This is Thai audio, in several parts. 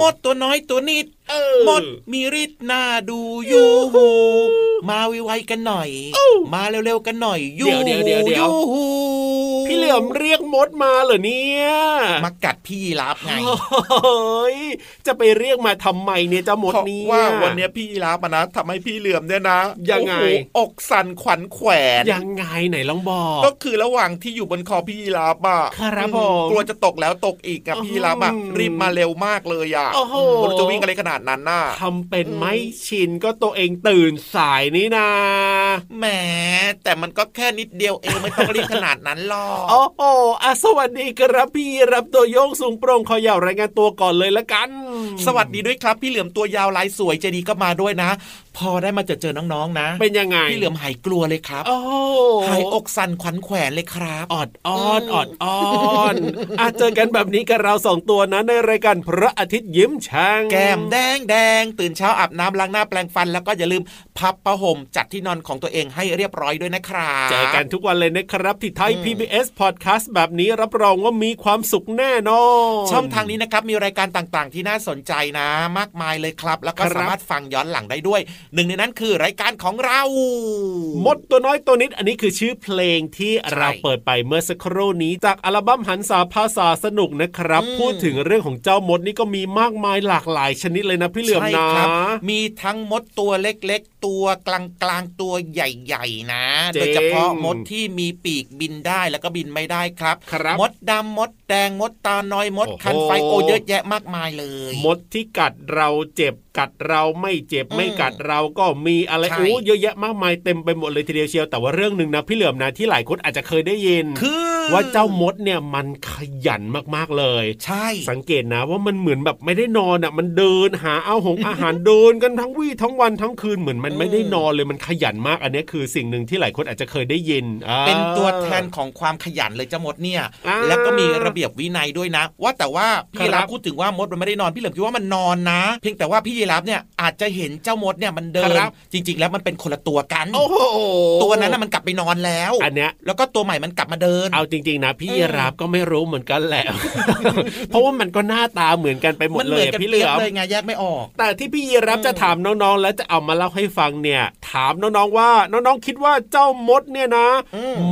มดตัวน้อยตัวนิดมดมีฤทธิ์น่าดูยูหู มาไวๆกันหน่อย มาเร็วๆกันหน่อยยูเดี๋ยวเดี๋ยวเดี๋ยวพี่เหลือมเรียกมดมาเหรอเนี่ยมากัดพี่รับไงจะไปเรียกมาทำไมเนี่ยเจ้ามดนี้ว่าวันนี้พี่รับนะทำให้พี่เหลือมเนี่ยนะยังไงอกสั่นขวัญแขวนยังไงไหนลองบอก ก็คือระหว่างที่อยู่บนคอพี่รับอะครับผมกลัวจะตกแล้วตกอีกอะพี่รับอะรีบมาเร็วมากเลยอะโอ้โหจะวิ่งอะไรขนาดนั้นน่ะทำเป็นไม่ชินก็ตัวเองตื่นสายนี่นาแหมแต่มันก็แค่นิดเดียวเองไม่ต้องรีบขนาดนั้นหรอกโอ้โหอะสวัสดีครับพี่รับตัวโยงสูงโปร่งคอยาวรายงานตัวก่อนเลยละกัน สวัสดีด้วยครับ พี่เหลือมตัวยาวลายสวยใจดีก็มาด้วยนะ พอได้มาเจอเจอน้องๆนะ เป็นยังไงพี่เหลือมหายกลัวเลยครับโอ้หายอกสั่นขวัญแขวนเลยครับอดอ้อนอดอ้อนอาเจอกันแบบนี้กับเราสองตัวนะในรายการพระอาทิตย์ยิ้มช่าง แก้มแดงแดงตื่นเช้าอาบน้ำล้างหน้าแปรงฟัน แล้วก็อย่าลืมพับผ้าห่มจัดที่นอนของตัวเองให้เรียบร้อยด้วยนะครับเจอกันทุกวันเลยนะครับ ที่ไทย PBS Podcast แบบนี้รับรองว่ามีความสุขแน่นอนช่องทางนี้นะครับมีรายการต่างๆ ที่น่าสนใจนะ มากมายเลยครับ แล้วก็สามารถฟังย้อนหลังได้ด้วยหนึ่งในนั้นคือรายการของเรามดตัวน้อยตัวนิดอันนี้คือชื่อเพลงที่เราเปิดไปเมื่อสักครู่นี้จากอัลบั้มหันสาภาษาสนุกนะครับ พูดถึงเรื่องของเจ้ามดนี่ก็มีมากมายหลากหลายชนิดเลยนะพี่เหลือมนะมีทั้งมดตัวเล็กๆ ตัวกลางๆตัวใหญ่ๆ นะ โดยเฉพาะมดที่มีปีกบินได้แล้วก็บินไม่ได้ครับมดดำมดแดงมดตาน้อยมดคันไฟโอเยอะแยะมากมายเลย มดที่กัดเราเจ็บ กัดเราไม่เจ็บไม่กัดเราก็มีอะไรโอ้เยอะแยะมากมายเต็มไปหมดเลยทีเดียวเชียวแต่ว่าเรื่องหนึ่งนะพี่เหลือมนะที่หลายคนอาจจะเคยได้ยินคือว่าเจ้ามดเนี่ยมันขยันมากๆเลย ใช่ สังเกตนะว่ามันเหมือนแบบไม่ได้นอนอะมันเดินหาเอาหงอาหารเดินกันทั้งวี่ทั้งวันทั้งคืนเหมือนมันไม่ได้นอนเลยมันขยันมากอันนี้คือสิ่งหนึ่งที่หลายคนอาจจะเคยได้ยินเป็นตัวแทนของความขยันเลยเจ้ามดเนี่ยแล้วก็มีระเบียบวินัยด้วยนะ ว่าแต่ว่าพี่รับพูดถึงว่ามดมันไม่ได้นอนพี่เหลิมคิดว่ามันนอนนะ เพียงแต่ว่าพี่ยีรับเนี่ยอาจจะเห็นเจ้ามดเนี่ยมันเดินจริง ๆ แล้วมันเป็นคนละตัวกันตัวนั้นมันกลับไปนอนแล้ว อันเนี้ยแล้วก็ตัวใหม่มันกลับมาเดิน เอาจริง ๆ นะพี่ยีรับก็ไม่รู้เหมือนกันแหละเพราะว่ามันก็หน้าตาเหมือนกันไปหมดเลยพี่เหลือมเลยไงแยกไม่ออก แต่ที่พี่ยีรับจะถามน้องๆ แล้วจะเอามาเล่าให้ฟังเนี่ย ถามน้องๆว่าน้องๆคิดว่าเจ้ามดเนี่ยนะ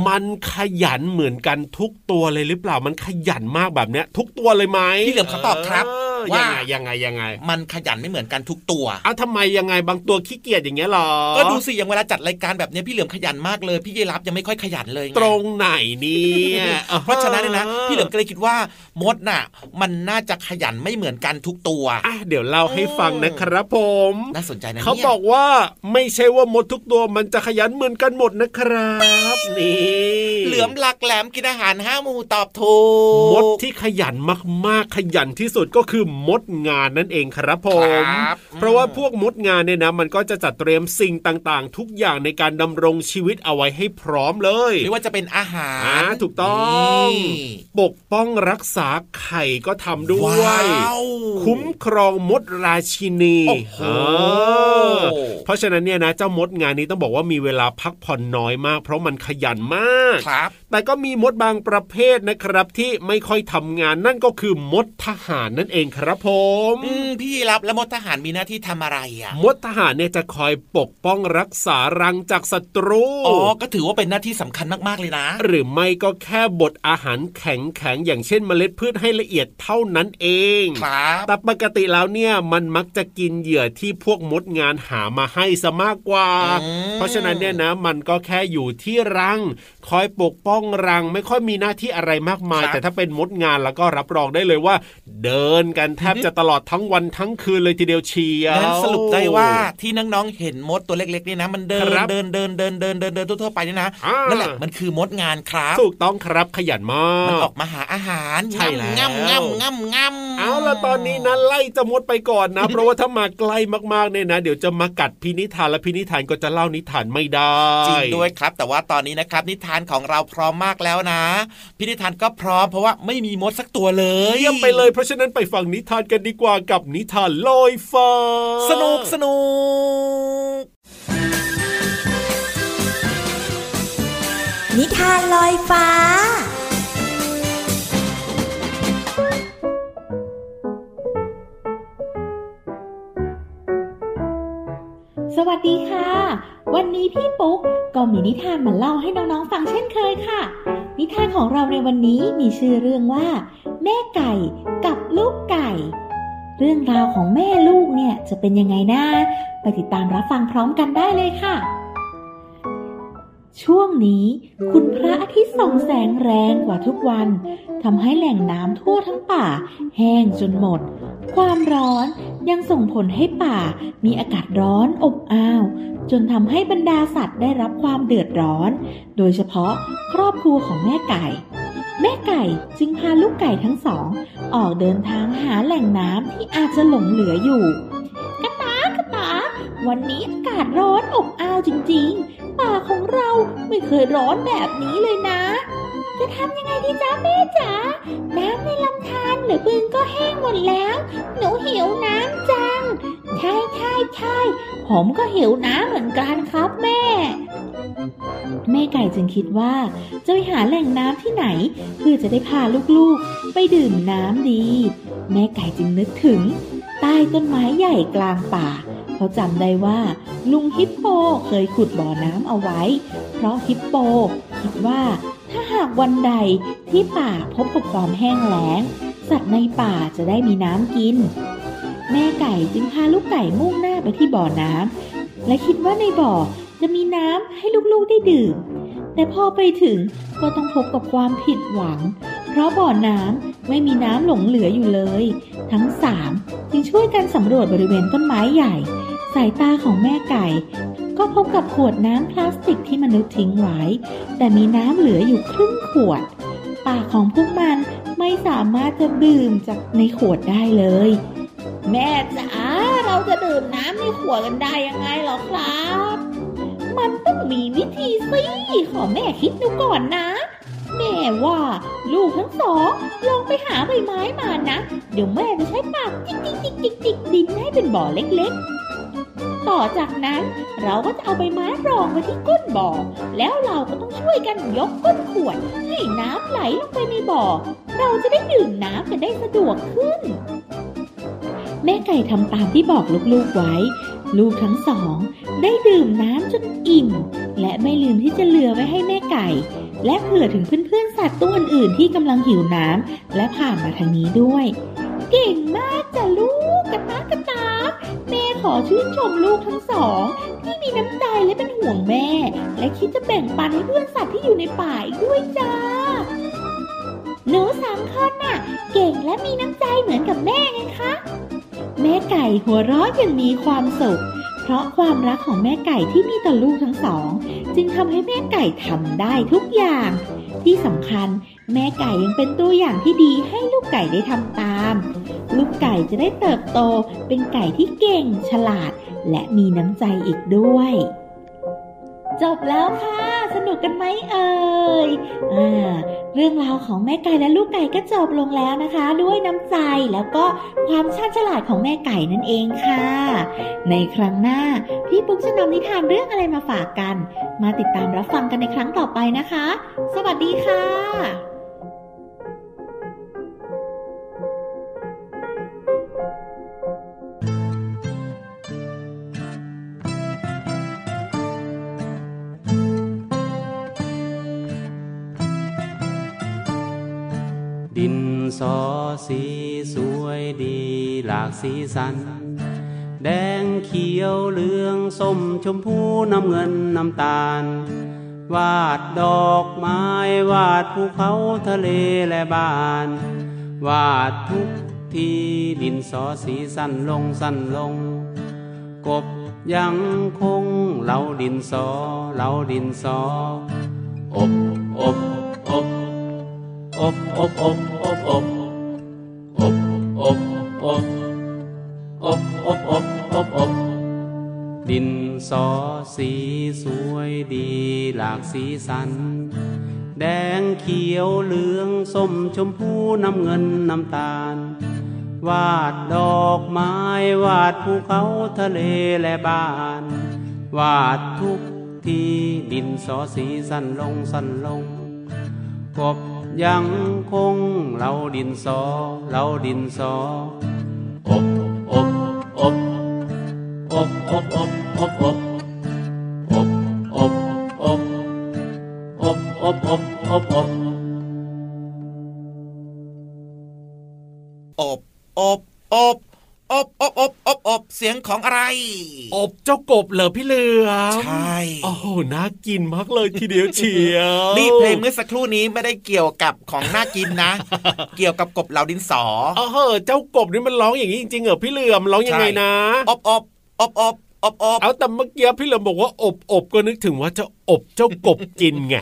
มันขยันเหมือนกันทุกตัวเลยหรือเปล่ามันขยันมากแบบเนี้ย ทุกตัวเลยไหมพี่เหลือมเขาตอบครับ ว่ายังไงยังไง มันขยันไม่เหมือนกันทุกตัวอ้าวทำไมยังไงบางตัวขี้เกียจอย่างเงี้ยหรอ ก็ดูสิอย่างเวลาจัดรายการแบบนี้พี่เหลือมขยันมากเลย พี่เยรับยังไม่ค่อยขยันเลย ตรงไหนเนี่ยเพราะฉะนั้นนะพี่เหลือมก็เลยคิดว่ามดน่ะ มันน่าจะขยันไม่เหมือนกันทุกตัวอะเดี๋ยวเล่าให้ฟังนะครับผมน่าสนใจนะเขาบอกว่าไม่ใช่ว่ามดทุกตัวมันจะขยันเหมือนกันหมดนะครับนี่เหลือมหลักแหลมกินอาหารห้าหมู่ตอบถูกมดที่ขยันมากๆขยันที่สุดก็คือมดงานนั่นเองครับผม เพราะว่าพวกมดงานเนี่ยนะมันก็จะจัดเตรียมสิ่งต่างๆ ทุกอย่างในการดำรงชีวิตเอาไว้ให้พร้อมเลยไม่ว่าจะเป็นอาหารถูกต้องปกป้องรักษาไข่ก็ทำด้วย คุ้มครองมดราชินีเพราะฉะนั้นเนี่ยนะเจ้ามดงานนี้ต้องบอกว่ามีเวลาพักผ่อนน้อยมาก เพราะมันขยันมากครับแต่ก็มีมดบางประเภทนะครับที่ไม่ค่อยทำงานนั่นก็คือมดทหารนั่นเองครับผมพี่รับแล้วมดทหารมีหน้าที่ทำอะไรอะมดทหารเนี่ยจะคอยปกป้องรักษารังจากศัตรูอ๋อก็ถือว่าเป็นหน้าที่สำคัญมากๆเลยนะ หรือไม่ก็แค่บดอาหารแข็งแข็งอย่างเช่นเมล็ดพืชให้ละเอียดเท่านั้นเองครับแต่ปกติแล้วเนี่ยมันมักจะกินเหยื่อที่พวกมดงานหามาให้ซะมากกว่า เพราะฉะนั้นเนี่ยนะมันก็แค่อยู่ที่รัง คอยปกป้องรังไม่ค่อยมีหน้าที่อะไรมากมาย แต่ถ้าเป็นมดงานแล้วก็รับรองได้เลยว่า เดินกันแทบจะตลอดทั้งวันทั้งคืนเลยทีเดียวเชียวสรุปได้ว่าที่น้องๆเห็นมดตัวเล็กๆนี่นะมันเดินเดินเดินเดินเดินเดินเดินทั่วไปนี่นะนั่นแหละมันคือมดงานครับถูกต้องครับขยันมากมันออกมาหาอาหารใช่แล้วง่ำง่ำง่ำง่ำเอาละตอนนี้นะไล่จะมดไปก่อนนะ เพราะว่าถ้ามาใกล้มากๆเนี่ยนะ เดี๋ยวจะมากัดพินิธานและพินิธานก็จะเล่านิทานไม่ได้จริงด้วยครับ แต่ว่าตอนนี้นะครับ นิทานของเราพร้อมมากแล้วนะ พินิธานก็พร้อมเพราะว่าไม่มีมดสักตัวเลยเยี่ยมไปเลยเพราะฉะนั้นไปฟังนิทานกันดีกว่ากับนิทานลอยฟ้า สนุกสนุก นิทานลอยฟ้าสวัสดีค่ะ วันนี้พี่ปุ๊กก็มีนิทานมาเล่าให้น้องๆฟังเช่นเคยค่ะ นิทานของเราในวันนี้มีชื่อเรื่องว่า แม่ไก่กับลูกไก่ เรื่องราวของแม่ลูกเนี่ยจะเป็นยังไงนะไปติดตามรับฟังพร้อมกันได้เลยค่ะ ช่วงนี้คุณพระอาทิตย์ส่องแสงแรงกว่าทุกวันทำให้แหล่งน้ำทั่วทั้งป่า แห้งจนหมด ความร้อนยังส่งผลให้ป่า มีอากาศร้อนอบอ้าว จนทำให้บรรดาสัตว์ได้รับความเดือดร้อน โดยเฉพาะครอบครัวของแม่ไก่ แม่ไก่จึงพาลูกไก่ทั้งสอง ออกเดินทางหาแหล่งน้ำที่อาจจะหลงเหลืออยู่ กระตากระตา วันนี้อากาศร้อนอบอ้าวจริงๆ ป่าของเราไม่เคยร้อนแบบนี้เลยนะ จะทำยังไงดีจ้าแม่จ๋า น้ำในลำธารหรือบึงก็แห้งหมดแล้ว หนูหิวน้ำจัง ใช่ใช่ใช่ผมก็หิวน้ำเหมือนกันครับแม่ แม่ไก่จึงคิดว่าจะไปหาแหล่งน้ำที่ไหน เพื่อจะได้พาลูกๆ ไปดื่มน้ำดี แม่ไก่จึงนึกถึง ใต้ต้นไม้ใหญ่กลางป่า เขาจำได้ว่า ลุงฮิปโปเคยขุดบ่อน้ำเอาไว้ เพราะฮิปโปคิดว่าถ้าหากวันใดที่ป่าพบกับความแห้งแล้ง สัตว์ในป่าจะได้มีน้ำกิน แม่ไก่จึงพาลูกไก่มุ่งหน้าไปที่บ่อน้ำและคิดว่าในบ่อ จะมีน้ำให้ลูกๆได้ดื่ม แต่พอไปถึงก็ต้องพบกับความผิดหวัง เพราะบ่อน้ำไม่มีน้ำหลงเหลืออยู่เลย ทั้งสามจึงช่วยกันสำรวจบริเวณต้นไม้ใหญ่ สายตาของแม่ไก่ ก็พบกับขวดน้ำพลาสติกที่มนุษย์ทิ้งไว้ แต่มีน้ำเหลืออยู่ครึ่งขวด ปากของพวกมันไม่สามารถจะดื่มจากในขวดได้เลย แม่จ๋าเราจะดื่มน้ำในขวดกันได้ยังไงหรอครับ มีวิธีสิขอแม่คิดดูก่อนนะ แม่ว่าลูกทั้งสองลองไปหาใบไม้มานะ เดี๋ยวแม่จะใช้ปากจิกจิกจิกจิกจิกดินให้เป็นบ่อเล็กๆ ต่อจากนั้นเราก็จะเอาใบไม้รองไว้ที่ก้นบ่อ แล้วเราก็ต้องช่วยกันยกก้นขวด ให้น้ำไหลลงไปในบ่อ เราจะได้ดื่มน้ำกันได้สะดวกขึ้น แม่ไก่ทำตามที่บอกลูกๆไว้ ลูกทั้งสอง ได้ดื่มน้ำจนอิ่ม และไม่ลืมที่จะเหลือไว้ให้แม่ไก่ และเผื่อถึงเพื่อนๆสัตว์ตัวอื่นๆที่กำลังหิวน้ำและผ่านมาทางนี้ด้วย เก่งมากจ้ะลูกกระตากกระตาแม่ขอชื่นชมลูกทั้งสอง ที่มีน้ำใจและเป็นห่วงแม่ และคิดจะแบ่งปันให้เพื่อนสัตว์ที่อยู่ในป่าอีกด้วยจ้าหนูสามคนน่ะ เก่งและมีน้ำใจเหมือนกับแม่ไงคะ แม่ไก่หัวเราะอย่างมีความสุข เพราะความรักของแม่ไก่ที่มีต่อลูกทั้งสอง จึงทำให้แม่ไก่ทำได้ทุกอย่าง ที่สำคัญแม่ไก่ยังเป็นตัวอย่างที่ดีให้ลูกไก่ได้ทำตาม ลูกไก่จะได้เติบโตเป็นไก่ที่เก่งฉลาด และมีน้ำใจอีกด้วย จบแล้วค่ะ สนุกกันไหมเอ่ยเรื่องราวของแม่ไก่และลูกไก่ก็จบลงแล้วนะคะ ด้วยน้ำใจแล้วก็ความชาญฉลาดของแม่ไก่นั่นเองค่ะ ในครั้งหน้าพี่ปุ๊กจะนำนิทานเรื่องอะไรมาฝากกัน มาติดตามรับฟังกันในครั้งต่อไปนะคะ สวัสดีค่ะ สอสีสวยดีหลากสีสัน แดงเขียวเหลืองส้มชมพูน้ำเงินน้ำตาล วาดดอกไม้วาดภูเขาทะเลและบ้าน วาดทุกทีดินสอสีสั้นลงสั้นลง กบยังคงเหลาดินสอเหลาดินสอ อบอบอบ อบอบอบอบอบอบอบอบอบอบอบอบอบดินสอสีสวยดีหลากสีสัน แดงเขียวเหลืองส้มชมพูน้ำเงินน้ำตาล วาดดอกไม้วาดภูเขาทะเลและบ้าน วาดทุกทีดินสอสีสั้นลงสั้นลงกบ ยังคงเหลาดินสอเหลาดินสออบอบอบอบอบอบอบอบอบ เสียงของอะไร อบเจ้ากบเหรอพี่เหลือมใช่โอ้โหน่ากินมากเลยทีเดียวเชียวนี่เพลงเมื่อสักครู่นี้ไม่ได้เกี่ยวกับของน่ากินนะ เกี่ยวกับกบเหล่าดินสอเออเฮ้อเจ้ากบนี่มันร้องอย่างนี้จริงๆเหรอพี่เหลือมร้องยังไงนะอบอบอบอบอบอบเอาแต่เมื่อกี้พี่เหลือมบอกว่าอบอบก็นึกถึงว่าจะอบเจ้ากบกินไง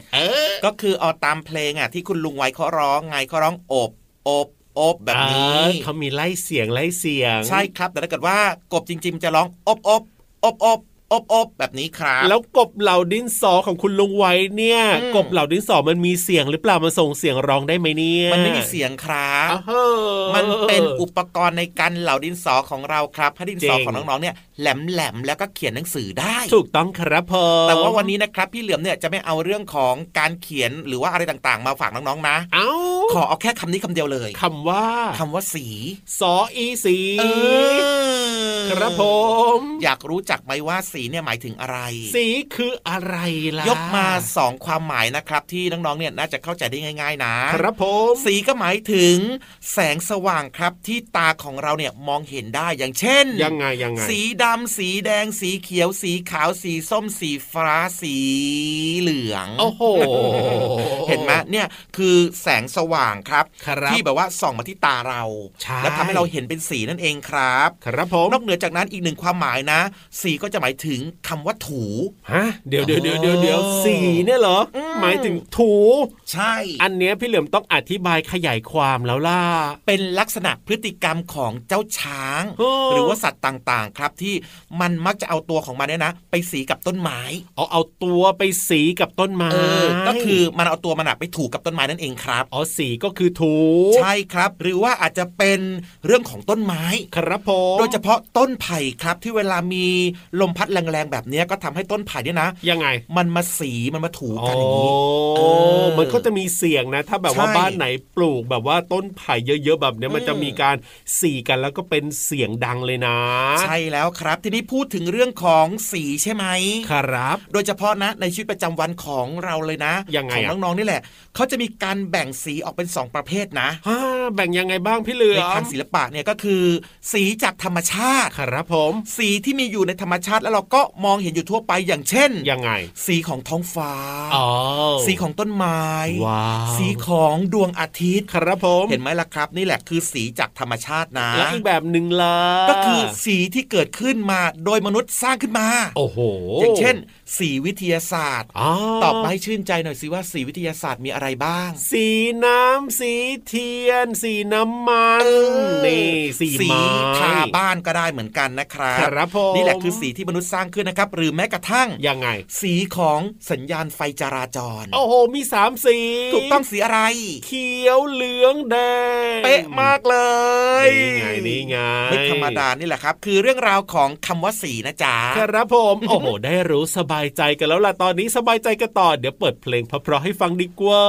ก็คือเอาตามเพลงอะที่คุณลุงไว้เขาร้องไงเขาร้องอบอบ อบแบบนี้อ่าเขามีไล่เสียงไล่เสียง ใช่ครับ แต่ถ้าเกิดว่ากบจริง ๆ จะร้องอบอบอบอบอบอบแบบนี้ครับ แล้วกบเหล่าดินสอของคุณลุงไว้เนี่ยอืมกบเหล่าดินสอมันมีเสียงหรือเปล่ามันส่งเสียงร้องได้ไหมเนี่ยมันไม่มีเสียงครับอ้าวเฮ้อมันเป็นอุปกรณ์ในการเหล่าดินสอของเราครับให้ดินสอเจ๋งของน้องๆเนี่ย แหลมแหลมๆแล้วก็เขียนหนังสือได้ ถูกต้องครับพอแต่ว่าวันนี้นะครับพี่เหลือมเนี่ยจะไม่เอาเรื่องของการเขียนหรือว่าอะไรต่างๆ มาฝากน้องๆนะ เอ้าขอเอาแค่คำนี้คำเดียวเลยคำว่าคำว่าสีสออีสีเออครับผม อยากรู้จักไหมว่าสีเนี่ยหมายถึงอะไร สีคืออะไรล่ะยกมาสองความหมายนะครับ ที่น้องๆเนี่ยน่าจะเข้าใจได้ง่าย ๆ นะ ครับผมสีก็หมายถึง แสงสว่างครับที่ตาของเราเนี่ยมองเห็นได้อย่างเช่น ยังไงยังไงสีดำสีแดงสีเขียวสีขาวสีส้มสีฟ้าสีเหลือง โอ้โห เห็นไหมเนี่ยคือแสงสว่างครับครับที่แบบว่าส่องมาที่ตาเราใช่แล้วทำให้เราเห็นเป็นสีนั่นเองครับ ครับผมนอกเหนือจากนั้นอีกหนึ่งความหมายนะ สีก็จะหมายถึงคำว่าถูฮะเดี๋ยวเดี๋ยวเดี๋ยวเดี๋ยวเดี๋ยวสีเนี่ยเหรออมหมายถึงถู ใช่ อันเนี้ยพี่เหลือมต้องอธิบายขยายความแล้วล่ะเป็นลักษณะพฤติกรรมของเจ้าช้างโอ้หรือว่าสัตว์ต่างๆ ครับที่มันมักจะเอาตัวของมันเนี่ยนะ ไปสีกับต้นไม้เอาเอาตัวไปสีกับต้นไม้เออก็คือมันเอาตัวมันอะไปถูกกับต้นไม้นั่นเองครับอ๋อสีก็คือถูใช่ครับ หรือว่าอาจจะเป็นเรื่องของต้นไม้ครับผมโดยเฉพาะต้นต้นไผ่ครับที่เวลามีลมพัดแรงๆแบบนี้ก็ทำให้ต้นไผ่เนี่ยนะ ยังไง มันมาสีมันมาถูกันอย่างนี้โอ้มันก็จะมีเสียงนะ ถ้าแบบว่าบ้านไหนปลูกแบบว่าต้นไผ่เยอะๆแบบเนี้ยมันจะมีการสีกันแล้วก็เป็นเสียงดังเลยนะ ใช่แล้วครับ ทีนี้พูดถึงเรื่องของสีใช่ไหมครับ โดยเฉพาะนะในชีวิตประจำวันของเราเลยนะยังไงของอะน้องๆนี่แหละเขาจะมีการแบ่งสีออกเป็นสองประเภทนะฮ่าแบ่งยังไงบ้างพี่เหลือในมทางศิลปะเนี่ยก็คือ สีจากธรรมชาติครับผม สีที่มีอยู่ในธรรมชาติแล้วเราก็มองเห็นอยู่ทั่วไปอย่างเช่นยังไง สีของท้องฟ้าอ๋อสีของต้นไม้ว้าวสีของดวงอาทิตย์ครับผมเห็นไหมล่ะครับ นี่แหละคือสีจากธรรมชาตินะแล้วอีกแบบหนึ่งล่ะก็คือสีที่เกิดขึ้นมา โดยมนุษย์สร้างขึ้นมา โอ้โห อย่างเช่น สีวิทยาศาสตร์อ๋อตอบมาให้ชื่นใจหน่อยสิว่าสีวิทยาศาสตร์มีอะไรบ้าง สีน้ำสีเทียน สีน้ำมันนี่สีสีไม้ทาบ้านก็ได้เหมือนกันนะครับครับผมนี่แหละคือสีที่มนุษย์สร้างขึ้นนะครับ หรือแม้กระทั่งยังไง สีของสัญญาณไฟจราจร โอ้โห มีสามสี ถูกต้องสีอะไร เขียวเหลืองแดง เป๊ะมากเลย นี่ไงนี่ไงไม่ธรรมดานี่แหละครับ คือเรื่องราวของคำว่าสีนะจ๊ะครับผมโอ้โหได้รู้สบายใจกันแล้วล่ะตอนนี้สบายใจกันต่อเดี๋ยวเปิดเพลงเพราะๆให้ฟังดีกว่า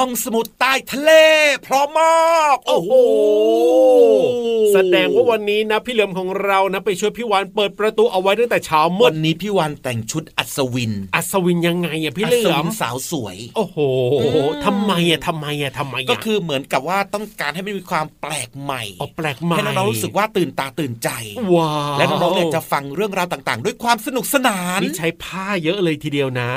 ห้องสมุดใต้ทะเล พร้อมมากโอ้โหแสดงว่าวันนี้นะพี่เหลือมของเรานะไปช่วยพี่วานเปิดประตูเอาไว้ตั้งแต่เช้ามืวัดนนี้พี่วันแต่งชุดอัศวิน อัศวินยังไงอะพี่เหลืศอวิมนสาวสวย โอ้โหอืมทำไมอะทำไมอะทำไมะก็คือเหมือนกับว่าต้องการให้มันมีความแปลกใหม่อ๋อแปลกใหม่ให้น้องๆรู้สึกว่าตื่นตาตื่นใจว้าวและน้องๆเนี่ยจะฟังเรื่องราวต่างๆ ด้วยความสนุกสนานนี่ใช้ผ้าเยอะเลยทีเดียวนะ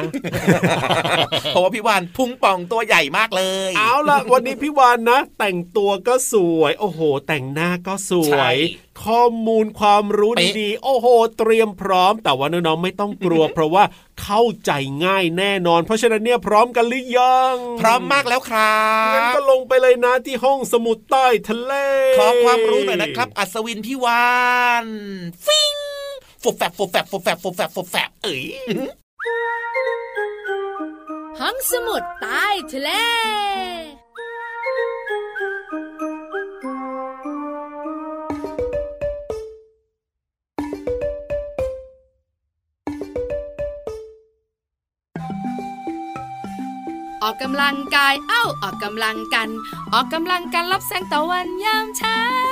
เพราะว่าพี่วานพุงป่องตัวใหญ่มากเลย เอาล่ะ วันนี้พี่วานนะ แต่งตัวก็สวย โอ้โห แต่งหน้าก็สวใช่ยข้อมูลความรู้เป๊ะดีๆโอ้โห เตรียมพร้อม แต่ว่าน้องๆไม่ต้องกลัวเพราะว่าเข้าใจง่ายแน่นอน เพราะฉะนั้นเนี่ยพร้อมกันหรือยัง พร้อมมากแล้วครังั้นบก็ลงไปเลยนะที่ห้องสมุดใต้ทะเล ขอความรู้หน่อยนะครับ อัศวินพี่วานฟิงฟบแฟบฟบแฟบฟบแฟบฟบแฟบฟบแฟบเอ้ย ห้องสมุดใต้ทะเลออกกำลังกาย เอ้า ออกกำลังกัน ออกกำลังกันรับแสงตะวันยามเช้า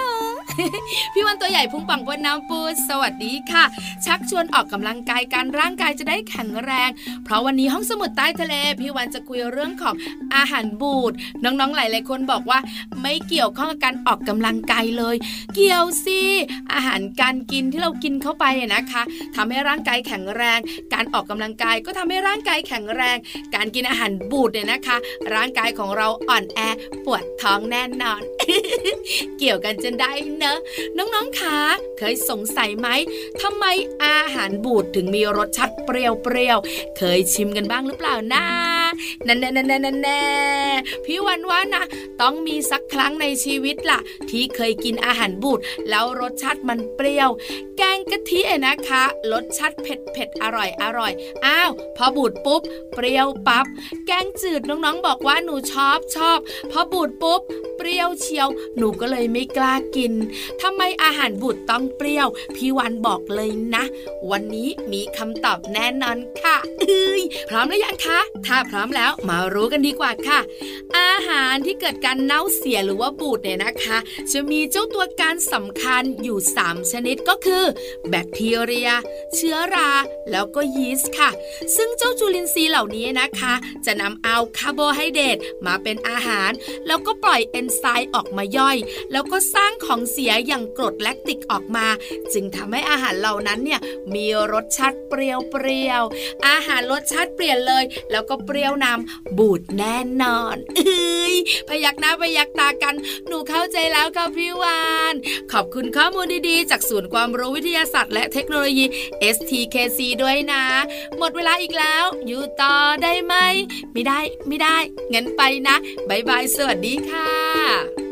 พี่วันตัวใหญ่พุงปังบนน้ำปูสวัสดีค่ะ ชักชวนออกกำลังกายการร่างกายจะได้แข็งแรง เพราะวันนี้ห้องสมุดใต้ทะเล พี่วันจะคุยเรื่องของอาหารบูดน้องๆหลายๆคนบอกว่าไม่เกี่ยวข้องกับการออกกำลังกายเลย เกี่ยวสิอาหารการกินที่เรากินเข้าไปนะคะทำให้ร่างกายแข็งแรง การออกกำลังกายก็ทำให้ร่างกายแข็งแรง การกินอาหารบูดเนี่ยนะคะ ร่างกายของเราอ่อนแอปวดท้องแน่นอน เกี่ยวกันจนได้นะ น้องๆคะเคยสงสัยไหมทำไมอาหารบูดถึงมีรสชาติเปรี้ยวๆเคยชิมกันบ้างหรือเปล่านะนั่นแน่ๆๆๆพี่วันว่านะ ต้องมีสักครั้งในชีวิตล่ะ ที่เคยกินอาหารบูดแล้วรสชาติมันเปรี้ยว แกงกะทิอะนะคะรสชาติเผ็ดเผ็ดอร่อยอร่อยอ้าว พอบูดปุ๊บ เปรี้ยวปับ๊บแกงจืดน้องๆบอกว่าหนูชอบชอบพอบูดปุ๊บเปรี้ยวเชียว หนูก็เลยไม่กล้ากินทำไมอาหารบูดต้องเปรี้ยว พี่วันบอกเลยนะ วันนี้มีคำตอบแน่นอนค่ะเอ้ยพร้อมหรือยังคะ ถ้าพร้อมแล้วมารู้กันดีกว่าค่ะ อาหารที่เกิดการเน่าเสียหรือว่าบูดเนี่ยนะคะ จะมีเจ้าตัวการสำคัญอยู่ 3 ชนิดก็คือ แบคทีเรีย เชื้อรา แล้วก็ยีสต์ค่ะ ซึ่งเจ้าจุลินทรีย์เหล่านี้นะคะ จะนำเอาคาร์โบไฮเดรตมาเป็นอาหาร แล้วก็ปล่อยเอนไซม์ออกมาย่อย แล้วก็สร้างของเสียียอย่างกรดแลคติกออกมา จึงทำให้อาหารเหล่านั้นเนี่ยมีรสชาติเปรี้ยวเปรี้ยวๆอาหารรสชาติเปลี่ยนเลย แล้วก็เปรี้ยวนำบูดแน่นอนเอ้ยพยักหน้าพยักตากัน หนูเข้าใจแล้วค่ะพี่วาน ขอบคุณข้อมูลดีๆ จากศูนย์ความรู้วิทยาศาสตร์และเทคโนโลยี STKC ด้วยนะ หมดเวลาอีกแล้ว อยู่ต่อได้ไหม ไม่ได้ไม่ได้ งั้นไปนะบายบาย สวัสดีค่ะ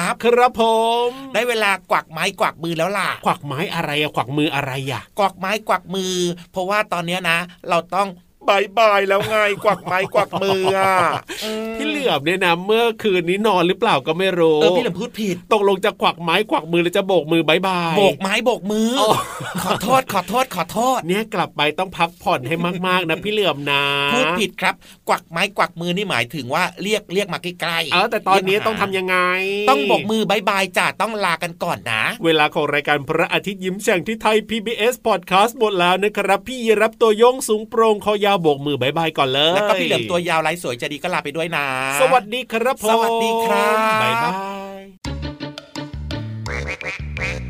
รับครับผม ได้เวลากวักไม้กวักมือแล้วล่ะกวักไม้อะไรอะกวักมืออะไรอะกวักไม้กวักมือ เพราะว่าตอนเนี้ยนะ เราต้อง บายบายแล้วไงกวักไม้กวักมืออะมพี่เหลือมเนี่ยนะเมื่อคืนนี้นอนหรือเปล่าก็ไม่รู้เออพี่เหลือมพูดผิดตกลงจะกวักไม้กวักมือหรือจะโบกมือบายบายโบกไม้โบกมือโอ้ขอโทษขอโทษขอโทษ เนี่ยกลับไปต้องพักผ่อนให้มากๆนะพี่เหลือมนะพูดผิดครับ กวักไม้กวักมือนี่หมายถึงว่าเรียกเรียกมาใกล้ๆเออแต่ตอนนี้เรียกมาต้องทำยังไง ต้องโบกมือบายบายจ้ะต้องลากันก่อนนะ เวลาของรายการพระอาทิตย์ยิ้มแฉ่งที่ Thai PBS Podcast หมดแล้วนะครับ พี่ยีราฟตัวโย่งสูงโปร่งคอยาวโบกมือบายบายก่อนเลยแล้วก็พี่เหลือมตัวยาวลายสวยใจดีก็ลาไปด้วยนะ สวัสดีครับผมสวัสดีครับบายบาย